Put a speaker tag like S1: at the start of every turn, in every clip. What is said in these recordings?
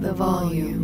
S1: the volume.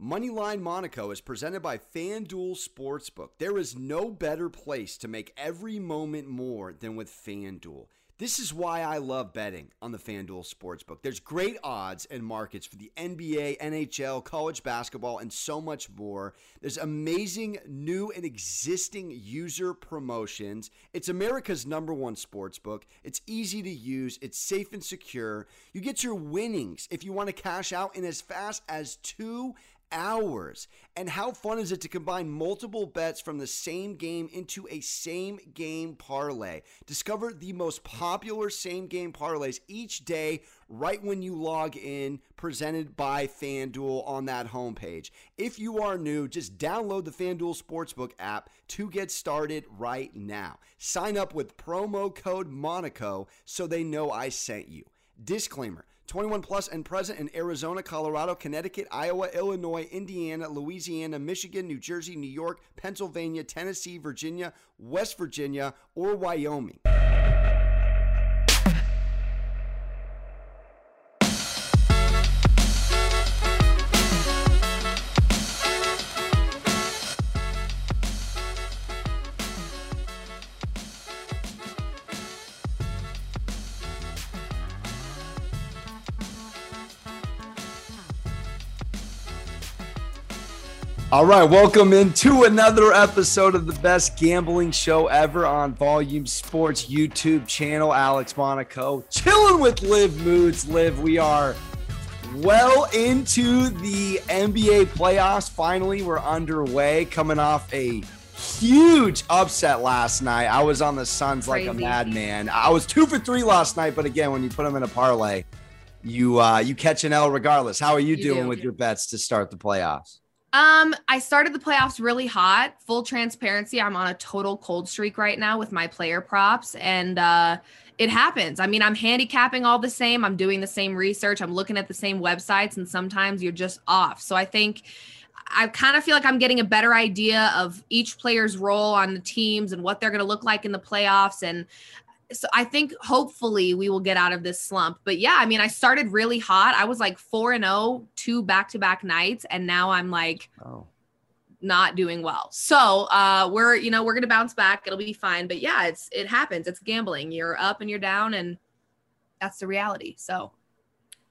S2: Moneyline Monaco is presented by FanDuel Sportsbook. There is no better place to make every moment more than with FanDuel. This is why I love betting on the FanDuel Sportsbook. There's great odds and markets for the NBA, NHL, college basketball, and so much more. There's amazing new and existing user promotions. It's America's number one sportsbook. It's easy to use, it's safe and secure. You get your winnings if you want to cash out in as fast as two hours. And how fun is it to combine multiple bets from the same game into a same game parlay? Discover the most popular same game parlays each day right when you log in, presented by FanDuel on that homepage. If you are new, just download the FanDuel Sportsbook app to get started right now. Sign up with promo code Monaco so they know I sent you. Disclaimer 21 plus and present in Arizona, Colorado, Connecticut, Iowa, Illinois, Indiana, Louisiana, Michigan, New Jersey, New York, Pennsylvania, Tennessee, Virginia, West Virginia, or Wyoming. All right, welcome into another episode of the best gambling show ever on Volume Sports YouTube channel. Alex Monaco chilling with Liv Moods. Liv, we are well into the NBA playoffs. Finally, we're underway, coming off a huge upset last night. I was on the Suns like a madman. I was two for three last night, but again, when you put them in a parlay, you uh, you catch an L regardless. How are you, you doing do. with your bets to start the playoffs?
S3: Um, I started the playoffs really hot. Full transparency, I'm on a total cold streak right now with my player props and uh it happens. I mean, I'm handicapping all the same. I'm doing the same research. I'm looking at the same websites and sometimes you're just off. So I think I kind of feel like I'm getting a better idea of each player's role on the teams and what they're going to look like in the playoffs and so I think hopefully we will get out of this slump. But yeah, I mean, I started really hot. I was like 4 and 0 two back-to-back nights and now I'm like oh. not doing well. So, uh we're, you know, we're going to bounce back. It'll be fine. But yeah, it's it happens. It's gambling. You're up and you're down and that's the reality. So,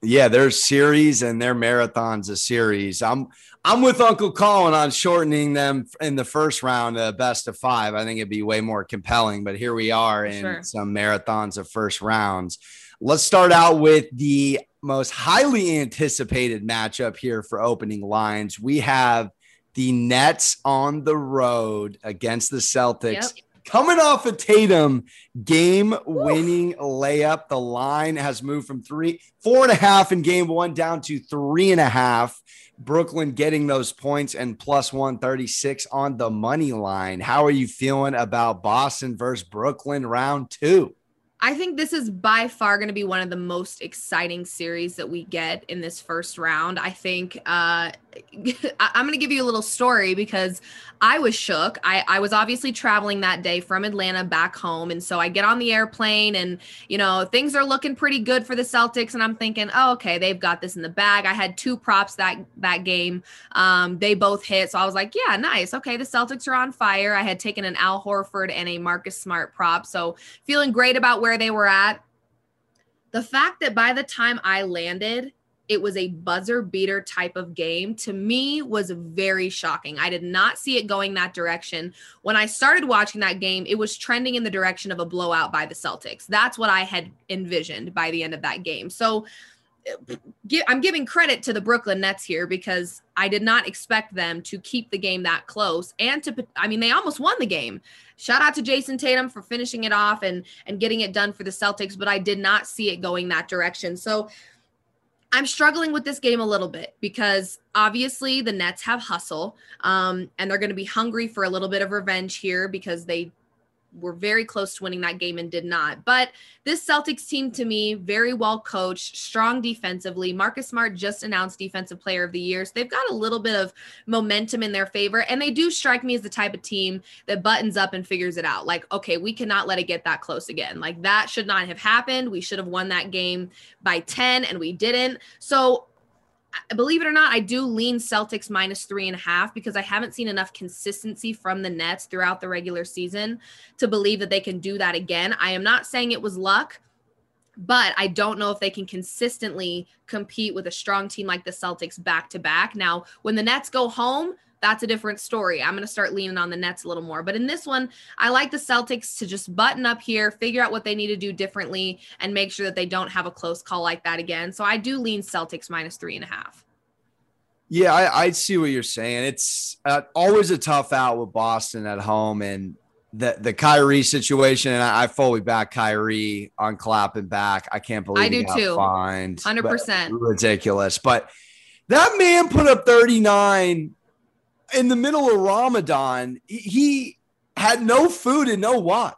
S2: yeah, there's series and their marathons a series. I'm I'm with Uncle Colin on shortening them in the first round, uh, best of five. I think it'd be way more compelling. But here we are in sure. some marathons of first rounds. Let's start out with the most highly anticipated matchup here for opening lines. We have the Nets on the road against the Celtics. Yep coming off a Tatum game winning layup. The line has moved from three, four and a half in game one down to three and a half. Brooklyn getting those points and plus 136 on the money line. How are you feeling about Boston versus Brooklyn round two?
S3: I think this is by far going to be one of the most exciting series that we get in this first round. I think uh, I'm going to give you a little story because I was shook. I, I was obviously traveling that day from Atlanta back home. And so I get on the airplane and, you know, things are looking pretty good for the Celtics. And I'm thinking, oh, okay, they've got this in the bag. I had two props that, that game. Um, they both hit. So I was like, yeah, nice. Okay. The Celtics are on fire. I had taken an Al Horford and a Marcus Smart prop. So feeling great about where they were at the fact that by the time I landed, it was a buzzer beater type of game to me was very shocking. I did not see it going that direction. When I started watching that game, it was trending in the direction of a blowout by the Celtics. That's what I had envisioned by the end of that game. So I'm giving credit to the Brooklyn Nets here because I did not expect them to keep the game that close and to I mean they almost won the game. Shout out to Jayson Tatum for finishing it off and and getting it done for the Celtics, but I did not see it going that direction. So I'm struggling with this game a little bit because obviously the Nets have hustle um, and they're going to be hungry for a little bit of revenge here because they were very close to winning that game and did not. But this Celtics team to me, very well coached, strong defensively. Marcus Smart just announced defensive player of the year. So they've got a little bit of momentum in their favor. And they do strike me as the type of team that buttons up and figures it out. Like, okay, we cannot let it get that close again. Like that should not have happened. We should have won that game by 10 and we didn't. So believe it or not, I do lean Celtics minus three and a half because I haven't seen enough consistency from the Nets throughout the regular season to believe that they can do that again. I am not saying it was luck, but I don't know if they can consistently compete with a strong team like the Celtics back to back. Now, when the Nets go home, that's a different story. I'm going to start leaning on the Nets a little more. But in this one, I like the Celtics to just button up here, figure out what they need to do differently, and make sure that they don't have a close call like that again. So I do lean Celtics minus three and a half.
S2: Yeah, I, I see what you're saying. It's uh, always a tough out with Boston at home, and the the Kyrie situation. And I, I fully back Kyrie on clapping back. I can't believe
S3: I do too.
S2: Fined,
S3: hundred percent
S2: ridiculous. But that man put up 39 in the middle of Ramadan, he had no food and no what.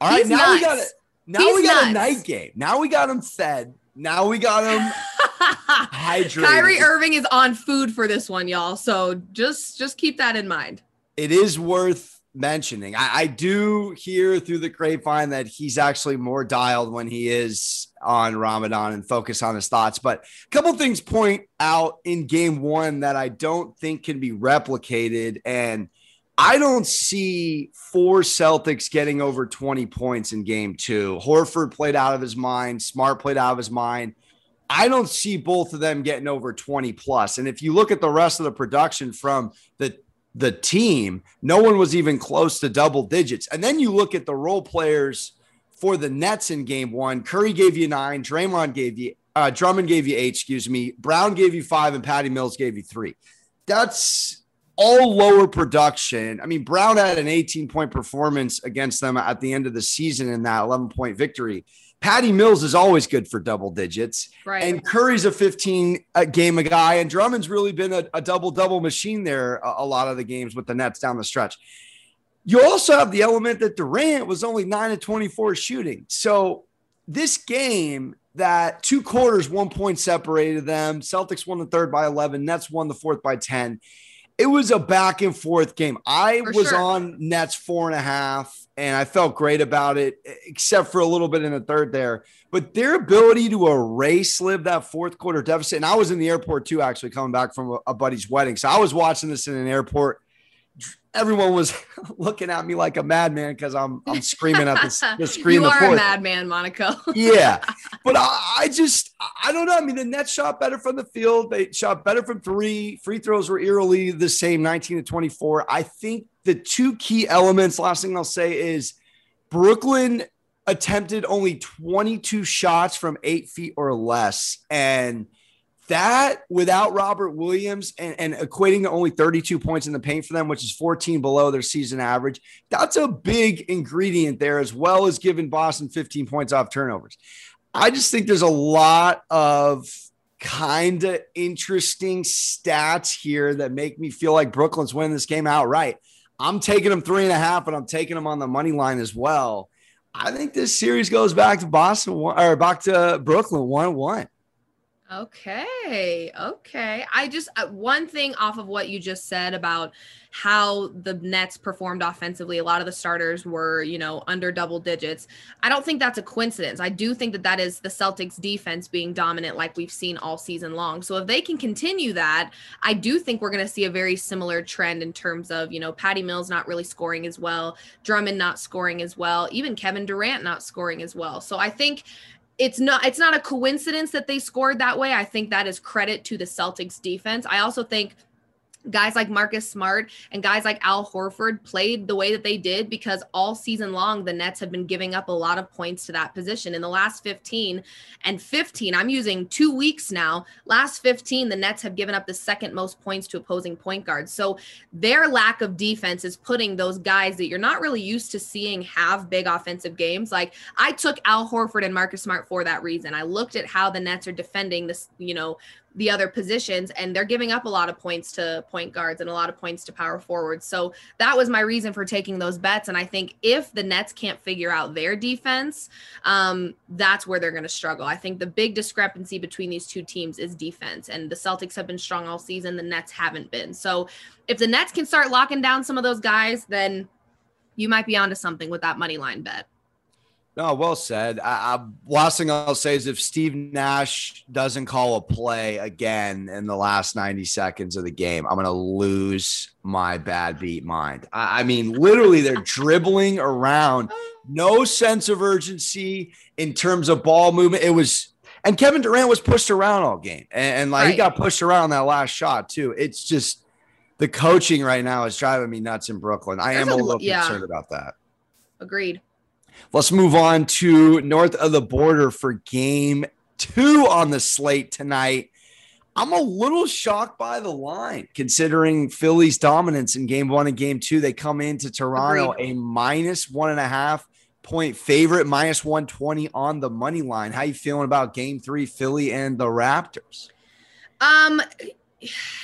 S2: All right,
S3: He's
S2: now
S3: nuts.
S2: we got it. Now
S3: He's
S2: we got
S3: nuts.
S2: a night game. Now we got him fed. Now we got him hydrated.
S3: Kyrie Irving is on food for this one, y'all. So just just keep that in mind.
S2: it is worth mentioning. I, I do hear through the grapevine that he's actually more dialed when he is on Ramadan and focus on his thoughts. But a couple things point out in game one that I don't think can be replicated. And I don't see four Celtics getting over 20 points in game two. Horford played out of his mind, Smart played out of his mind. I don't see both of them getting over 20 plus. And if you look at the rest of the production from the the team, no one was even close to double digits. And then you look at the role players for the Nets in game one. Curry gave you nine, Draymond gave you, uh, Drummond gave you eight, excuse me. Brown gave you five, and Patty Mills gave you three. That's all lower production. I mean, Brown had an 18 point performance against them at the end of the season in that 11 point victory. Patty Mills is always good for double digits.
S3: Right.
S2: And Curry's a 15 uh, game a guy, and Drummond's really been a, a double double machine there a, a lot of the games with the Nets down the stretch. You also have the element that Durant was only nine to 24 shooting. So this game, that two quarters, one point separated them. Celtics won the third by 11. Nets won the fourth by 10. It was a back and forth game. I
S3: For
S2: was
S3: sure.
S2: on Nets four and a half, and I felt great about it, except for a little bit in the third there. But their ability to erase live that fourth quarter deficit, and I was in the airport too, actually coming back from a, buddy's wedding. So I was watching this in an airport. Everyone was looking at me like a madman because I'm I'm screaming at the, the screen.
S3: you
S2: the
S3: are
S2: fourth
S3: a madman, Monaco.
S2: yeah. But I, I just, I don't know. I mean, the Nets shot better from the field. They shot better from three. Free throws were eerily the same 19 to 24. I think the two key elements, last thing I'll say is Brooklyn attempted only 22 shots from eight feet or less. And that without Robert Williams and, and equating to only 32 points in the paint for them, which is 14 below their season average, that's a big ingredient there, as well as giving Boston 15 points off turnovers. I just think there's a lot of kind of interesting stats here that make me feel like Brooklyn's winning this game outright. I'm taking them three and a half, and I'm taking them on the money line as well. I think this series goes back to Boston or back to Brooklyn one one.
S3: Okay. Okay. I just uh, one thing off of what you just said about how the Nets performed offensively. A lot of the starters were, you know, under double digits. I don't think that's a coincidence. I do think that that is the Celtics defense being dominant like we've seen all season long. So if they can continue that, I do think we're going to see a very similar trend in terms of, you know, Patty Mills not really scoring as well, Drummond not scoring as well, even Kevin Durant not scoring as well. So I think it's not it's not a coincidence that they scored that way. I think that is credit to the Celtics defense. I also think guys like Marcus Smart and guys like Al Horford played the way that they did because all season long the Nets have been giving up a lot of points to that position. In the last 15 and 15, I'm using 2 weeks now. Last 15 the Nets have given up the second most points to opposing point guards. So their lack of defense is putting those guys that you're not really used to seeing have big offensive games. Like I took Al Horford and Marcus Smart for that reason. I looked at how the Nets are defending this, you know, the other positions and they're giving up a lot of points to point guards and a lot of points to power forwards. So that was my reason for taking those bets. And I think if the Nets can't figure out their defense, um, that's where they're going to struggle. I think the big discrepancy between these two teams is defense. And the Celtics have been strong all season, the Nets haven't been. So if the Nets can start locking down some of those guys, then you might be onto something with that money line bet.
S2: No, well said. I, I, last thing I'll say is if Steve Nash doesn't call a play again in the last 90 seconds of the game, I'm going to lose my bad beat mind. I, I mean, literally, they're dribbling around, no sense of urgency in terms of ball movement. It was, and Kevin Durant was pushed around all game, and, and like right. he got pushed around that last shot too. It's just the coaching right now is driving me nuts in Brooklyn. I There's am a, a little yeah. concerned about that.
S3: Agreed.
S2: Let's move on to north of the border for game two on the slate tonight. I'm a little shocked by the line considering Philly's dominance in game one and game two. They come into Toronto Agreed. a minus one and a half point favorite, minus 120 on the money line. How you feeling about game three, Philly and the Raptors?
S3: Um,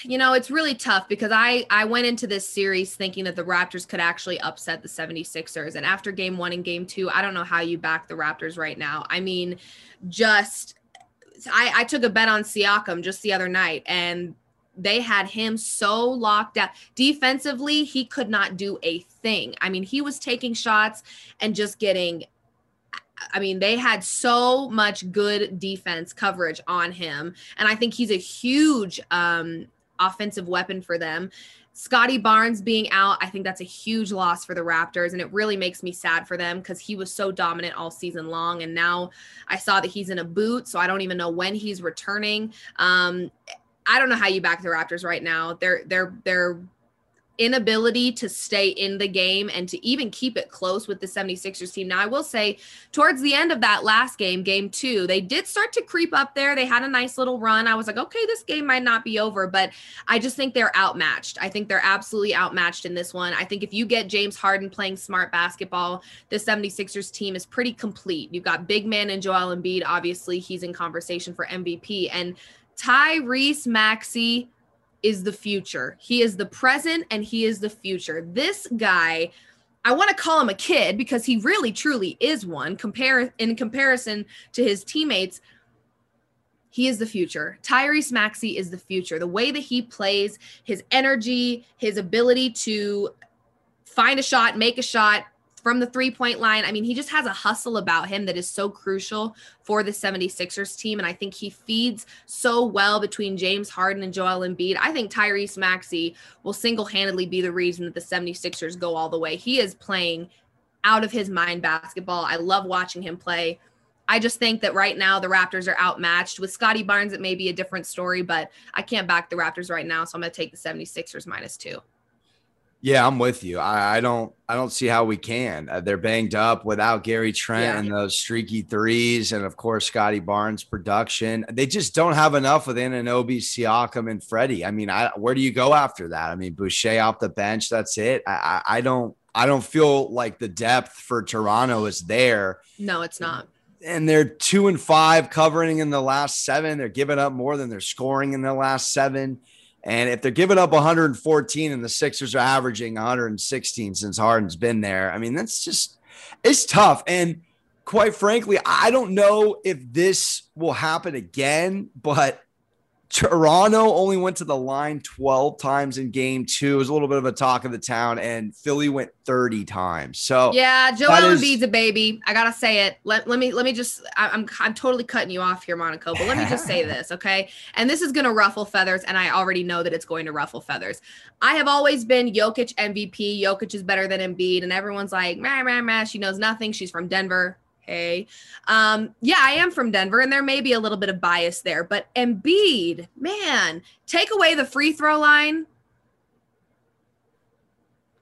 S3: you know, it's really tough because I I went into this series thinking that the Raptors could actually upset the 76ers and after game 1 and game 2, I don't know how you back the Raptors right now. I mean, just I I took a bet on Siakam just the other night and they had him so locked down. Defensively, he could not do a thing. I mean, he was taking shots and just getting I mean, they had so much good defense coverage on him. And I think he's a huge um, offensive weapon for them. Scottie Barnes being out, I think that's a huge loss for the Raptors. And it really makes me sad for them because he was so dominant all season long. And now I saw that he's in a boot. So I don't even know when he's returning. Um, I don't know how you back the Raptors right now. They're they're they're inability to stay in the game and to even keep it close with the 76ers team. Now, I will say, towards the end of that last game, game two, they did start to creep up there. They had a nice little run. I was like, okay, this game might not be over, but I just think they're outmatched. I think they're absolutely outmatched in this one. I think if you get James Harden playing smart basketball, the 76ers team is pretty complete. You've got big man and Joel Embiid. Obviously, he's in conversation for MVP. And Tyrese Maxey is the future. He is the present and he is the future. This guy, I want to call him a kid because he really truly is one compare in comparison to his teammates. He is the future. Tyrese Maxey is the future. The way that he plays, his energy, his ability to find a shot, make a shot, from the three point line. I mean, he just has a hustle about him that is so crucial for the 76ers team. And I think he feeds so well between James Harden and Joel Embiid. I think Tyrese Maxey will single handedly be the reason that the 76ers go all the way. He is playing out of his mind basketball. I love watching him play. I just think that right now the Raptors are outmatched. With Scottie Barnes, it may be a different story, but I can't back the Raptors right now. So I'm going to take the 76ers minus two.
S2: Yeah, I'm with you. I, I don't I don't see how we can. Uh, they're banged up without Gary Trent yeah. and those streaky threes, and of course Scottie Barnes' production. They just don't have enough with Anunoby, Siakam, and Freddie. I mean, I, where do you go after that? I mean, Boucher off the bench. That's it. I, I, I don't I don't feel like the depth for Toronto is there.
S3: No, it's not.
S2: And they're two and five covering in the last seven. They're giving up more than they're scoring in the last seven. And if they're giving up 114 and the Sixers are averaging 116 since Harden's been there, I mean, that's just, it's tough. And quite frankly, I don't know if this will happen again, but Toronto only went to the line 12 times in game two. It was a little bit of a talk of the town, and Philly went 30 times. So
S3: yeah, Joel is- Embiid's a baby. I gotta say it. Let, let me let me just I, I'm I'm totally cutting you off here, Monaco, but let me just say this, okay? And this is gonna ruffle feathers, and I already know that it's going to ruffle feathers. I have always been Jokic MVP. Jokic is better than Embiid, and everyone's like, meh, meh, meh. She knows nothing. She's from Denver. Hey, um, yeah, I am from Denver, and there may be a little bit of bias there, but Embiid, man, take away the free throw line.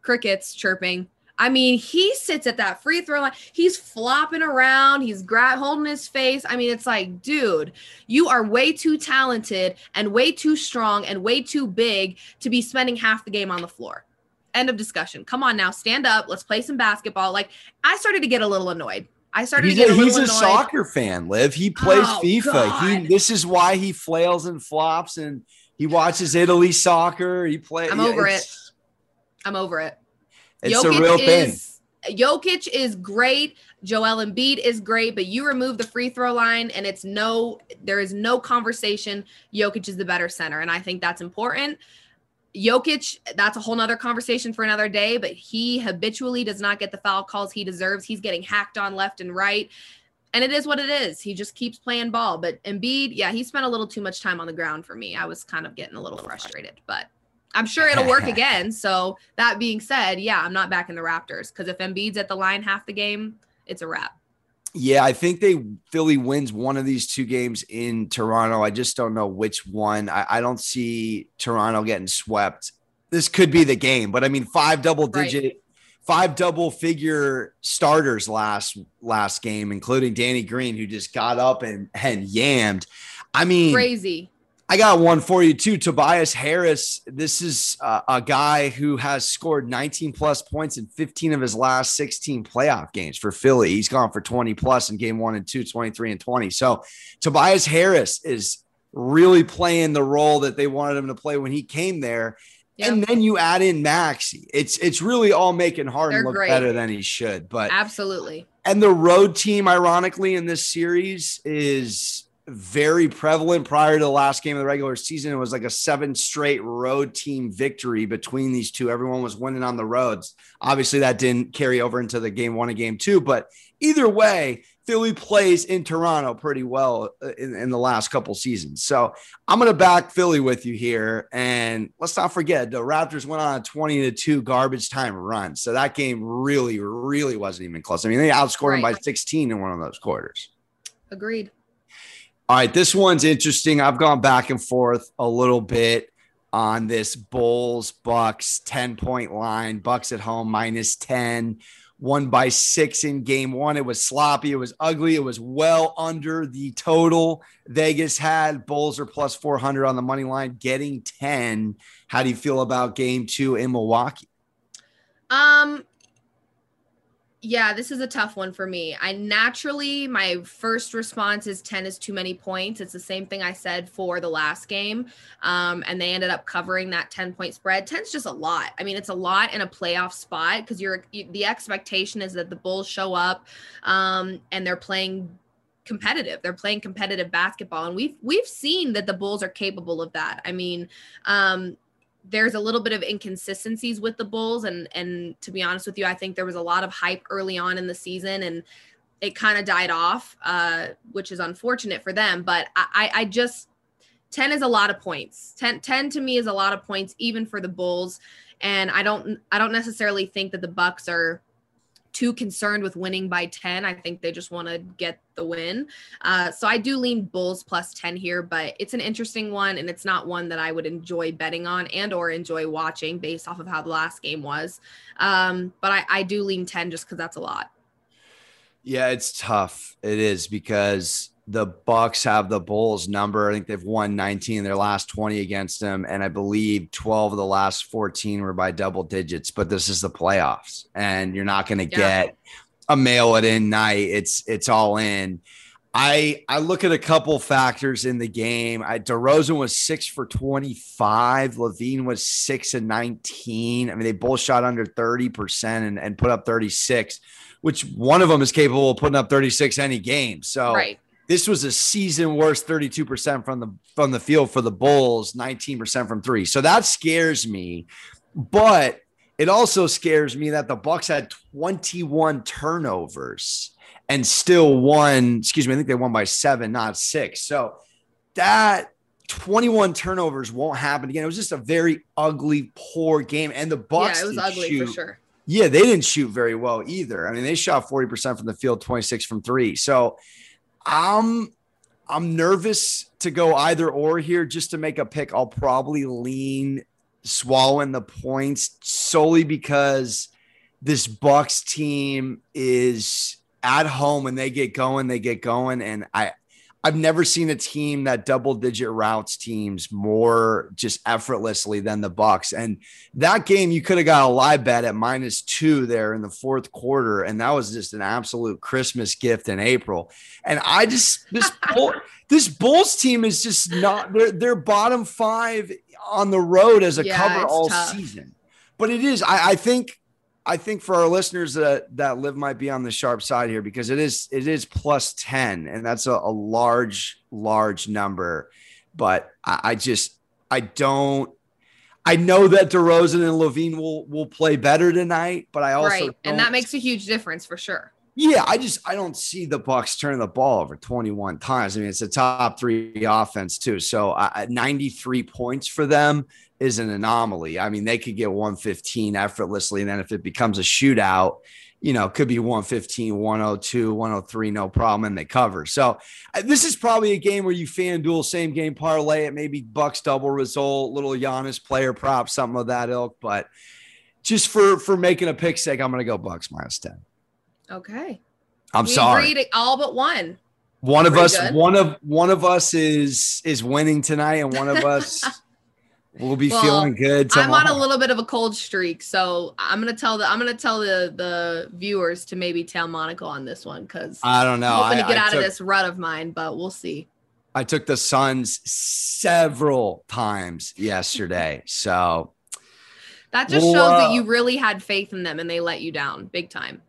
S3: Crickets chirping. I mean, he sits at that free throw line. He's flopping around. He's gra- holding his face. I mean, it's like, dude, you are way too talented and way too strong and way too big to be spending half the game on the floor. End of discussion. Come on now, stand up. Let's play some basketball. Like, I started to get a little annoyed. I started
S2: he's
S3: a,
S2: he's
S3: a
S2: soccer fan, Liv. He plays oh, FIFA. God. He this is why he flails and flops and He watches Italy soccer. He plays.
S3: I'm over it. I'm over it.
S2: It's Jokic a real thing.
S3: Is, Jokic is great. Joel Embiid is great, but you remove the free throw line and it's no, there is no conversation. Jokic is the better center. And I think that's important. Jokic, that's a whole nother conversation for another day, but he habitually does not get the foul calls he deserves. He's getting hacked on left and right. And it is what it is. He just keeps playing ball. But Embiid, yeah, he spent a little too much time on the ground for me. I was kind of getting a little frustrated, but I'm sure it'll work again. So that being said, yeah, I'm not back in the Raptors because if Embiid's at the line half the game, it's a wrap.
S2: Yeah, I think they Philly wins one of these two games in Toronto. I just don't know which one. I, I don't see Toronto getting swept. This could be the game, but I mean, five double digit, right. five double figure starters last last game, including Danny Green, who just got up and and yammed. I mean,
S3: crazy.
S2: I got one for you too. Tobias Harris. This is uh, a guy who has scored 19 plus points in 15 of his last 16 playoff games for Philly. He's gone for 20 plus in game one and two, 23 and 20. So Tobias Harris is really playing the role that they wanted him to play when he came there. Yep. And then you add in Maxey. It's it's really all making Harden They're look great. better than he should. But
S3: absolutely.
S2: And the road team, ironically, in this series is very prevalent prior to the last game of the regular season. It was like a seven straight road team victory between these two. Everyone was winning on the roads. Obviously, that didn't carry over into the game one and game two, but either way, Philly plays in Toronto pretty well uh, in, in the last couple seasons. So I'm going to back Philly with you here. And let's not forget the Raptors went on a 20 to 2 garbage time run. So that game really, really wasn't even close. I mean, they outscored right. them by 16 in one of those quarters.
S3: Agreed.
S2: All right, this one's interesting. I've gone back and forth a little bit on this Bulls Bucks 10 point line. Bucks at home minus 10, one by six in game one. It was sloppy. It was ugly. It was well under the total Vegas had. Bulls are plus 400 on the money line, getting 10. How do you feel about game two in Milwaukee?
S3: Um, yeah, this is a tough one for me. I naturally, my first response is 10 is too many points. It's the same thing I said for the last game. Um, and they ended up covering that 10 point spread. 10 is just a lot. I mean, it's a lot in a playoff spot because you're the expectation is that the Bulls show up um, and they're playing competitive. They're playing competitive basketball. And we've we've seen that the Bulls are capable of that. I mean, um, there's a little bit of inconsistencies with the Bulls, and and to be honest with you, I think there was a lot of hype early on in the season, and it kind of died off, uh, which is unfortunate for them. But I, I just 10 is a lot of points. 10, 10 to me is a lot of points, even for the Bulls. And I don't I don't necessarily think that the Bucks are too concerned with winning by 10. I think they just want to get the win. Uh, so I do lean Bulls plus 10 here, but it's an interesting one and it's not one that I would enjoy betting on and or enjoy watching based off of how the last game was. Um, but I, I do lean 10 just because that's a lot.
S2: Yeah, it's tough. It is because the Bucks have the Bulls number. I think they've won 19 their last 20 against them, and I believe 12 of the last 14 were by double digits. But this is the playoffs, and you're not going to yeah. get a mail it in night. It's it's all in. I I look at a couple factors in the game. I, DeRozan was six for 25. LaVine was six and 19. I mean, they both shot under 30% and, and put up 36, which one of them is capable of putting up 36 any game. So right this was a season worst 32% from the from the field for the Bulls, 19% from 3. So that scares me. But it also scares me that the Bucks had 21 turnovers and still won, excuse me, I think they won by 7, not 6. So that 21 turnovers won't happen again. It was just a very ugly, poor game. And the Bucks
S3: Yeah, it was ugly shoot. for sure.
S2: Yeah, they didn't shoot very well either. I mean, they shot 40% from the field, 26 from 3. So I'm I'm nervous to go either or here just to make a pick. I'll probably lean swallowing the points solely because this Bucks team is at home and they get going, they get going. And I I've never seen a team that double digit routes teams more just effortlessly than the Bucks. And that game, you could have got a live bet at minus two there in the fourth quarter, and that was just an absolute Christmas gift in April. And I just this Bull, this Bulls team is just not they're they're bottom five on the road as a
S3: Yeah,
S2: cover all
S3: tough.
S2: season. But it is, I, I think I think for our listeners that that live might be on the sharp side here because it is it is plus 10 and that's a, a large large number but I, I just I don't I know that DeRozan and LaVine will will play better tonight but I also
S3: right. And that makes a huge difference for sure.
S2: Yeah I just I don't see the Bucks turning the ball over 21 times I mean it's a top 3 offense too so uh, 93 points for them is an anomaly. I mean, they could get 115 effortlessly. And then if it becomes a shootout, you know, could be 115, 102, 103, no problem, and they cover. So uh, this is probably a game where you fan duel, same game parlay it, maybe Bucks double result, little Giannis player prop, something of that ilk. But just for for making a pick sake, I'm gonna go Bucks minus 10.
S3: Okay.
S2: I'm
S3: we
S2: sorry.
S3: agreed all but one.
S2: One of us,
S3: good.
S2: one of one of us is is winning tonight, and one of us will be
S3: Well,
S2: feeling good.
S3: I'm on a little bit of a cold streak, so I'm gonna tell the I'm gonna tell the the viewers to maybe tail Monaco on this one because
S2: I don't know.
S3: I'm hoping
S2: I,
S3: to get
S2: I
S3: out
S2: took,
S3: of this rut of mine, but we'll see.
S2: I took the Suns several times yesterday. So
S3: That just shows that you really had faith in them and they let you down big time.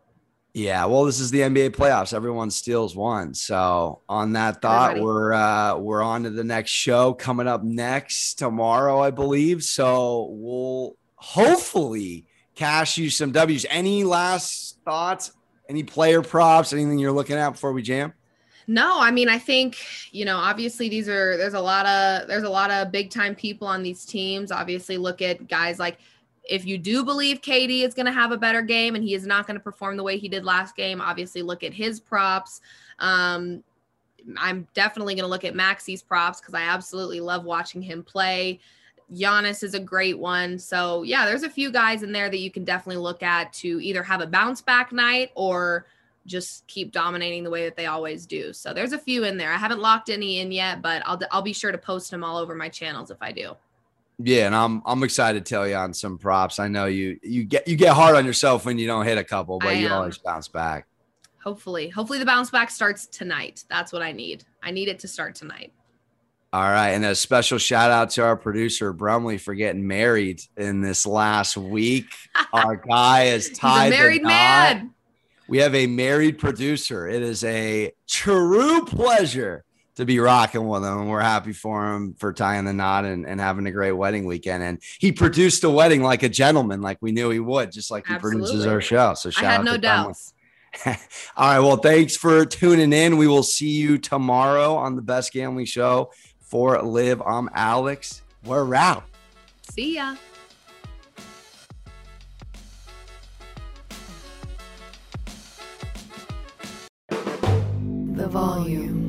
S2: Yeah, well, this is the NBA playoffs. Everyone steals one. So on that thought,
S3: Everybody.
S2: we're uh we're on to the next show coming up next tomorrow, I believe. So we'll hopefully cash you some W's. Any last thoughts? Any player props? Anything you're looking at before we jam?
S3: No, I mean I think, you know, obviously these are there's a lot of there's a lot of big time people on these teams. Obviously look at guys like if you do believe KD is going to have a better game and he is not going to perform the way he did last game, obviously look at his props. Um I'm definitely going to look at Maxey's props cuz I absolutely love watching him play. Giannis is a great one. So, yeah, there's a few guys in there that you can definitely look at to either have a bounce back night or just keep dominating the way that they always do. So there's a few in there. I haven't locked any in yet, but I'll I'll be sure to post them all over my channels if I do.
S2: Yeah, and I'm I'm excited to tell you on some props. I know you you get you get hard on yourself when you don't hit a couple, but you always bounce back.
S3: Hopefully, hopefully the bounce back starts tonight. That's what I need. I need it to start tonight.
S2: All right, and a special shout out to our producer Brumley for getting married in this last week. Our guy is tied.
S3: married
S2: knot.
S3: man.
S2: We have a married producer. It is a true pleasure to be rocking with him. And we're happy for him for tying the knot and, and having a great wedding weekend. And he produced a wedding like a gentleman, like we knew he would, just like he produces our show. So
S3: I
S2: shout
S3: had
S2: out
S3: no
S2: to Brumley.
S3: doubts.
S2: All right. Well, thanks for tuning in. We will see you tomorrow on the Best Gambling Show. For Liv, I'm Alex. We're out.
S3: See ya.
S1: The volume.